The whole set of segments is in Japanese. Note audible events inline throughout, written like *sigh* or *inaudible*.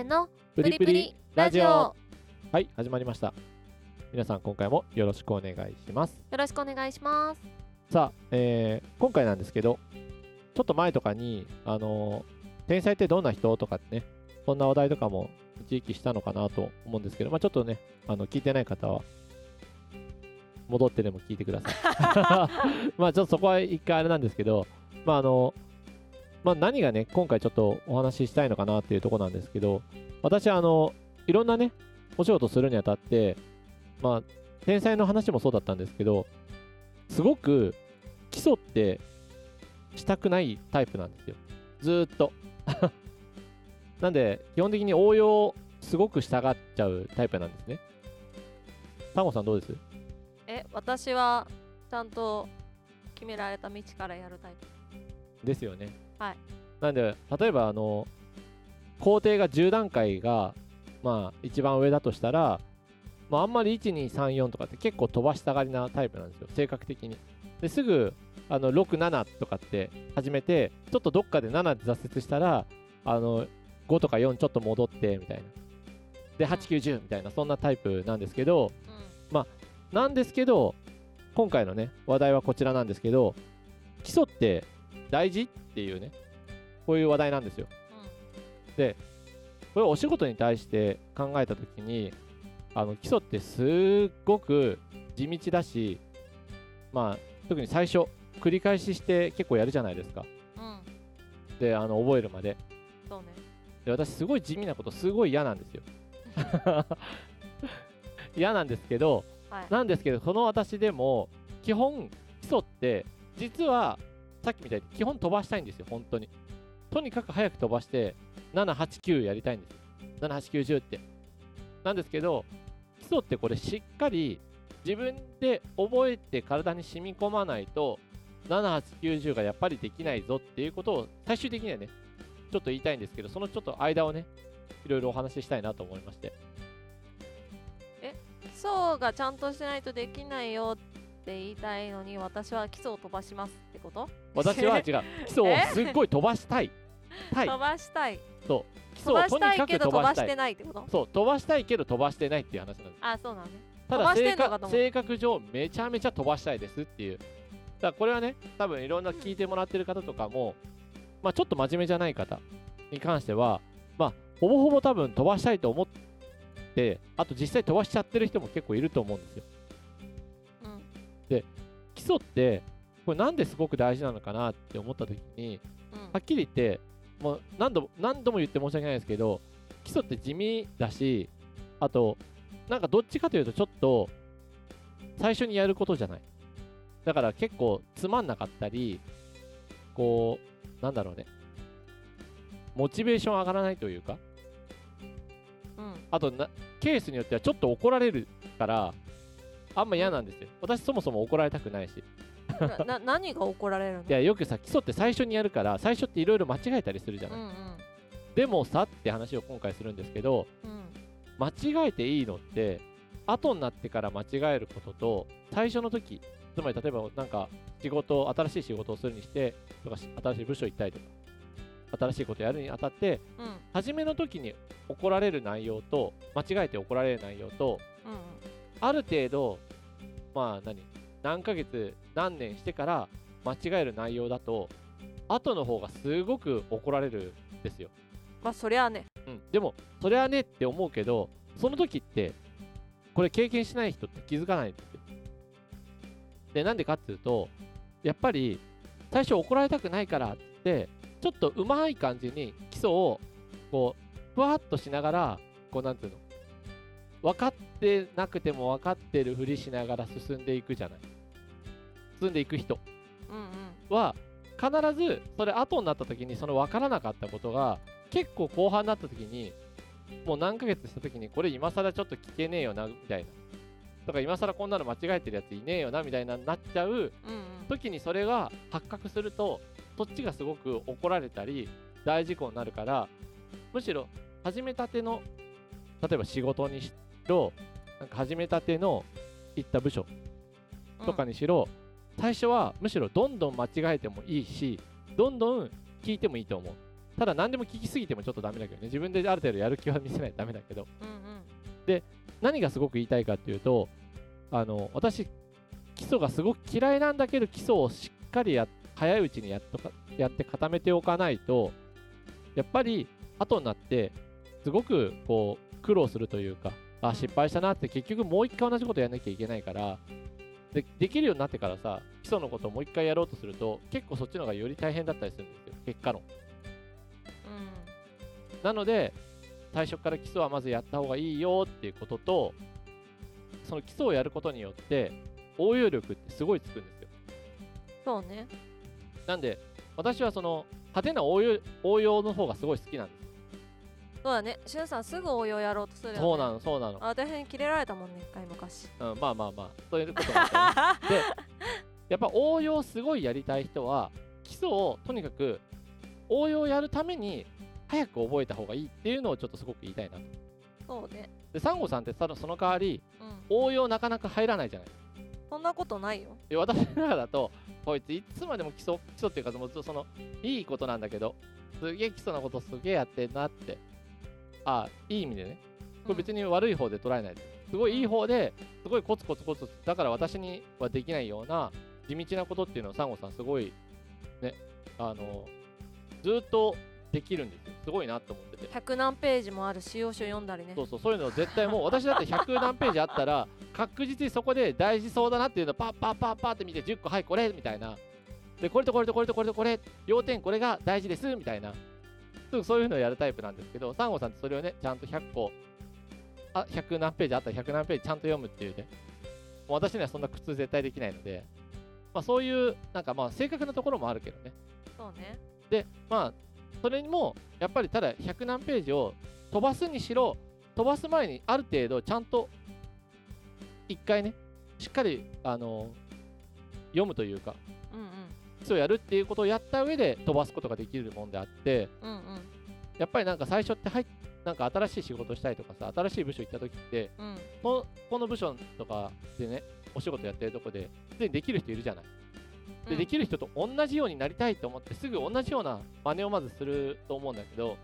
ーのプリプリラジオ。よはい始まりました。皆さん今回もよろしくお願いします。ろしくお願いします。さあ、えー今回なんですけどちょっと前とかにあのー天才ってどんな人？とかってねそんな話題とかも一時期したのかなと思うんですけどまあちょっとねあの聞いてない方は戻ってでも聞いてください。*laughs* まあちょっとそこは一回あれなんですけどまああのまあ何がね今回ちょっとお話ししたいのかなっていうところなんですけど私はあのいろんなねお仕事するにあたってまあ天才の話もそうだったんですけどすごく基礎ってしたくないタイプなんですよ。ずーっと。*laughs* なんで基本的に応用すごく従っちゃうタイプなんですね。タモさんどうです？え私はちゃんと決められた道からやるタイプ。ですよねはい。なんで例えばあの工程が10段階がまあ一番上だとしたらまあ、あんまり1234とかって結構飛ばしたがりなタイプなんですよ。性格的に。ですぐあの67とかって始めてちょっとどっかで7で挫折したらあの5とか4ちょっと戻ってみたいな。で8910みたいなそんなタイプなんですけどうん。なんですけど今回のね話題はこちらなんですけど基礎って大事？っていうねこういう話題なんですよでこれお仕事？に対して考えた時にあの基礎ってすっごく地道だしまあ特に最初繰り返しして結構やるじゃないですかであの覚えるまでそうねで私すごい地味なことすごい嫌なんですよ嫌なんですけどはいなんですけどその私でも基本基礎って実はさっきみたいに基本飛ばしたいんですよ本当に。とにかく早く飛ばして789やりたいんですよ。7、8、9、10って。なんですけど基礎ってこれしっかり自分で覚えて体に染み込まないと7890がやっぱりできないぞっていうことを最終的にはねちょっと言いたいんですけどそのちょっと間をねいろいろお話ししたいなと思いまして。え基礎がちゃんとしないとできないよって言いたいのに私は基礎を飛ばしますってこと？私は *laughs* 違う。基礎をすっごい飛ばしたい。飛ばしたい。基礎飛ばしをとにかく飛ばしてないってこと？そう。飛ばしたいけど飛ばしてないっていう話なんです。あそうなの？ねただ飛ばして性格んのかと思った性格上めちゃめちゃ飛ばしたいですっていう。だからこれはね多分いろんな聞いてもらってる方とかも、まあちょっと真面目じゃない方に関してはまあほぼほぼ多分飛ばしたいと思ってあと実際飛ばしちゃってる人も結構いると思うんですようん基礎ってこれなんですごく大事なのかなって思った時にうん。はっきり言ってもう何度も何度も言って申し訳ないですけど基礎って地味だしあとなんかどっちかというとちょっと最初にやることじゃない。だから結構つまんなかったりこうなんだろうね。モチベーション上がらないというかうん。あとなケースによってはちょっと怒られるからあんま嫌なんですよ。私そもそも怒られたくないし。な *laughs* な何が怒られるの？いやよくさ基礎って最初にやるから最初っていろいろ間違えたりするじゃない、うんうん。でもさって話を今回するんですけどうん。間違えていいのって後になってから間違えることと最初の時つまり例えばなんか仕事新しい仕事をするにしてとかし新しい部署行ったりとか新しいことやるにあたってうん。初めの時に怒られる内容と間違えて怒られる内容とうんうんある程度まあ何？何ヶ月？何年してから間違える内容だと後の方がすごく怒られるんですよ。まあそりゃあね。うん、でもそれはねって思うけどその時ってこれ経験しない人って気づかないんですよ。でなんでかっていうとやっぱり最初怒られたくないからってちょっとうまい感じに基礎をこうふわっとしながらこうなんていうの？分かってなくても分かってるふりしながら進んでいくじゃない。進んでいく人。は必ずそれ後になった時にその分からなかったことが結構後半になった時にもう何ヶ月した時にこれ今更ちょっと聞けねえよなみたいな。とか今更こんなの間違えてるやついねえよなみたいななっちゃう時にそれが発覚するとそっちがすごく怒られたり大事故になるからむしろ始めたての例えば仕事にしろなんか始めたての行った部署とかにしろ、最初はむしろどんどん間違えてもいいしどんどん聞いてもいいと思う。ただ何でも聞きすぎてもちょっとダメだけどね。自分である程度やる気は見せないとダメだけど。うんうん。何がすごく言いたいかっていうとあの私基礎がすごく嫌いなんだけど基礎をしっかりや早いうちにやっとかやって固めておかないとやっぱり後になってすごくこう苦労するというかあ失敗したなって結局もう一回同じことやんなきゃいけないからでできるようになってからさ基礎のことをもう一回やろうとすると結構そっちの方がより大変だったりするんですよ結果論。なので最初から基礎はまずやった方がいいよっていうこととその基礎をやることによって応用力ってすごいつくんですよ。そうね。なんで私はその派手な応用応用の方がすごい好きなんですそうだね。しゅんさんすぐ応用やろうとするよね。そうなのそうなの、あ私にキレられたもんね一回昔。うん、まあまあまあ。そういうこともあったね。で *laughs* やっぱ応用すごいやりたい人は基礎をとにかく応用やるために早く覚えた方がいいっていうのをちょっとすごく言いたいなと。そうね。でサンゴさんってただその代わりうん。応用なかなか入らないじゃない。そんなことないよ。で私の中だとこいついつまでも基礎基礎っていうかもうそのいいことなんだけどすげえ基礎なことすげえやってんなってあいい意味でね。これ別に悪い方で捉えないで。すすごいいい方ですごいコツコツコツだから私にはできないような地道なことっていうのをサンゴさんすごいねあのずっとできるんですよ。すごいなと思ってて。100何ページもある使用書読んだりね。そうそうそういうの絶対もう私だって100何ページあったら *laughs* 確実にそこで大事そうだなっていうのをパッパッパッパッって見て10個はいこれみたいな。でこれとこれとこれとこれとこれ要点これが大事ですみたいなすぐそういうのをやるタイプなんですけどサンゴさんってそれをねちゃんと100個あ100何ページあったら100何ページちゃんと読むっていうね。もう私にはそんな苦痛絶対できないのでまあそういうなんかまあ正確なところもあるけどね。そうね。でまあそれにもやっぱりただ100何ページを飛ばすにしろ飛ばす前にある程度ちゃんと一回ねしっかりあの読むというか。うんうん基礎をやるっていうことをやった上で飛ばすことができるもんであってうんうん。やっぱりなんか最初って入っなんか新しい仕事したいとかさ新しい部署行った時ってうん。このこの部署とかでねお仕事やってるとこですでにできる人いるじゃない。でできる人と同じようになりたいと思ってすぐ同じような真似をまずすると思うんだけど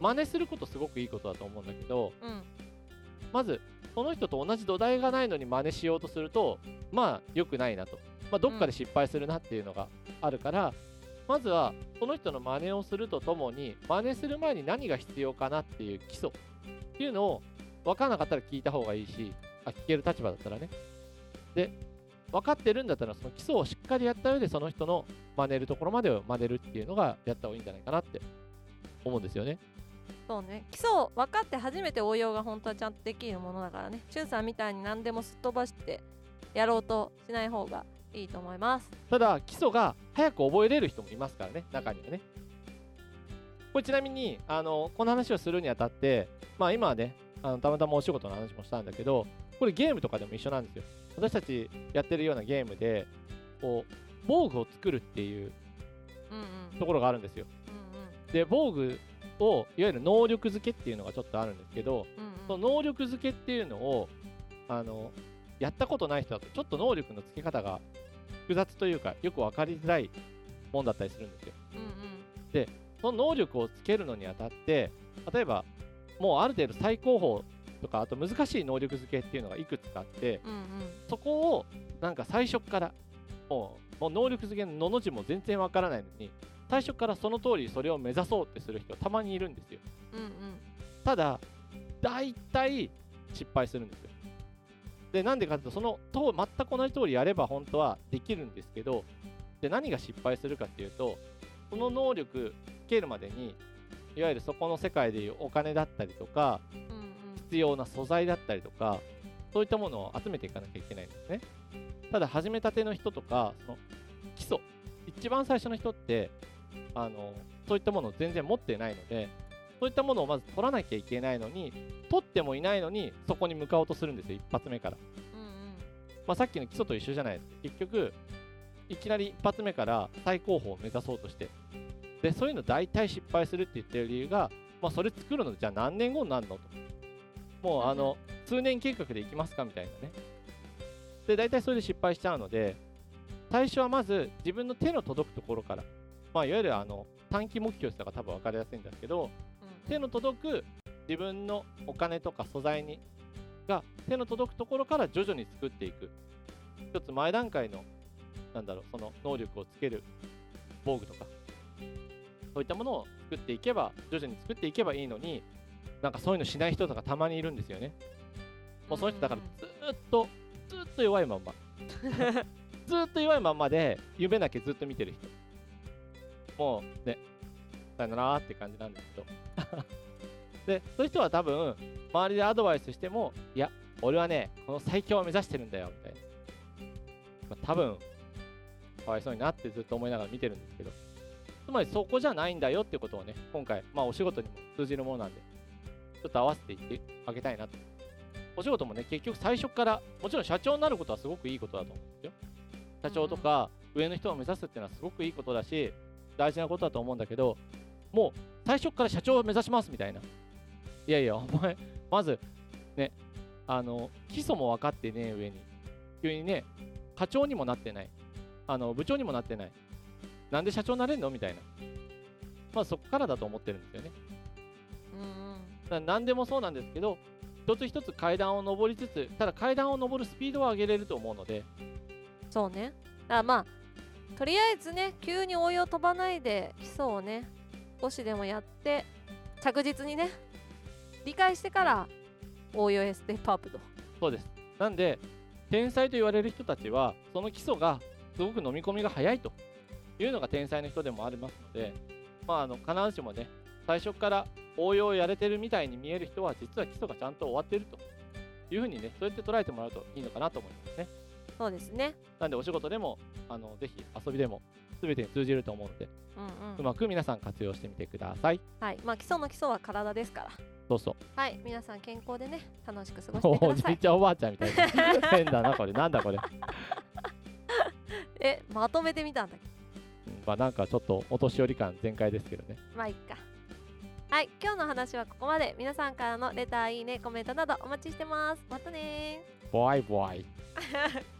真似することすごくいいことだと思うんだけどうん。まずその人と同じ土台がないのに真似しようとするとまあ良くないなと、まあ、どっかで失敗するなっていうのがあるから、まずはその人の真似をするとともに真似する前に何が必要かなっていう基礎っていうのを分からなかったら聞いた方がいいしあ聞ける立場だったらね。で分かってるんだったらその基礎をしっかりやった上でその人の真似るところまでを真似るっていうのがやった方がいいんじゃないかなって思うんですよね。そうね。基礎を分かって初めて応用が本当はちゃんとできるものだからね。しゅんさんみたいに何でもすっ飛ばしてやろうとしない方がいいと思います。ただ基礎が早く覚えれる人もいますからね中にはね。これちなみにあのこの話をするにあたってまあ今はねあのたまたまお仕事の話もしたんだけどこれゲームとかでも一緒なんですよ。私たちやってるようなゲームでこう防具を作るっていううんうん。ところがあるんですよ。うんで防具をいわゆる能力付けっていうのがちょっとあるんですけどうんうん。その能力付けっていうのをあのやったことない人だとちょっと能力の付け方が複雑というかよく分かりづらいもんだったりするんですよ。うんうん。その能力をつけるのにあたって例えばもうある程度最高峰とかあと難しい能力付けっていうのがいくつかあってうんうん。そこをなんか最初からもうもう能力付けののの字も全然わからないのに最初からその通りそれを目指そうってする人たまにいるんですよ。うんうん。ただ大体失敗するんですよでなんでかっていうとそのと全く同じ通りやれば本当はできるんですけどで何が失敗するかっていうとその能力つけるまでにいわゆるそこの世界でいうお金だったりとか必要な素材だったりとかそういったものを集めていかなきゃいけないんですね。ただ始めたての人とかその基礎一番最初の人ってあのそういったものを全然持ってないのでそういったものをまず取らなきゃいけないのに取ってもいないのにそこに向かおうとするんですよ一発目から、うんうん。まあ、さっきの基礎と一緒じゃないです。か結局いきなり一発目から最高峰を目指そうとして。でそういうの大体失敗するって言ってる理由が、まあ、それ作るのじゃあ何年後になるのと。もうあの数年計画でいきますかみたいなね。で大体それで失敗しちゃうので最初はまず自分の手の届くところから、まあ、いわゆるあの短期目標とか多分分かりやすいんですけど手の届く自分のお金とか素材にが手の届くところから徐々に作っていく。一つ前段階のなんだろうその能力をつける防具とか。そういったものを作っていけば徐々に作っていけばいいのになんかそういうのしない人とかたまにいるんですよね。もうその人だからずーっとずーっと弱いまんま。*laughs* ずーっと弱いまんまで夢だけずっと見てる人。もうねさよならって感じなんですけどでそういう人は多分周りでアドバイスしてもいや俺はねこの最強を目指してるんだよみたいな、まあ、多分かわいそうになってずっと思いながら見てるんですけど。つまりそこじゃないんだよってことをね今回まあお仕事にも通じるものなんでちょっと合わせていってあげたいなと。お仕事もね結局最初からもちろん社長になることはすごくいいことだと思うんですよ。社長とか上の人を目指すっていうのはすごくいいことだし大事なことだと思うんだけどもう最初から社長を目指しますみたいな。いやいやお前まずねあの基礎も分かってね上に。急にね課長にもなってない。あの部長にもなってない。なんで社長になれんのみたいな。まあそこからだと思ってるんですよね。うんうん。何でもそうなんですけど一つ一つ階段を上りつつただ階段を上るスピードは上げれると思うので。そうね。だからまあとりあえずね急に応用飛ばないで基礎をね少しでもやって着実にね理解してから応用へステップアップと。そうです。なんで天才と言われる人たちはその基礎がすごく飲み込みが早いと。いうのが天才の人でもありますのでまああの必ずしもね最初から応用をやれてるみたいに見える人は実は基礎がちゃんと終わってると。いうふうにねそうやって捉えてもらうといいのかなと思いますね。そうですね。なんでお仕事でもあのぜひ遊びでも全てに通じると思うのでうんううんまく皆さん活用してみてください。はい。まあ基礎の基礎は体ですから。そうそう。はい。皆さん健康でね楽しく過ごしておおください。じいちゃんおばあちゃんみたい。な変だなこれ。なんだこれ、*laughs* えまとめてみたんだけ？どうんまあなんかちょっとお年寄り感全開ですけどね。まあいっか。はい。今日の話はここまで。皆さんからのレターいいねコメントなどお待ちしてます。またねボワイボワイ。ー *laughs*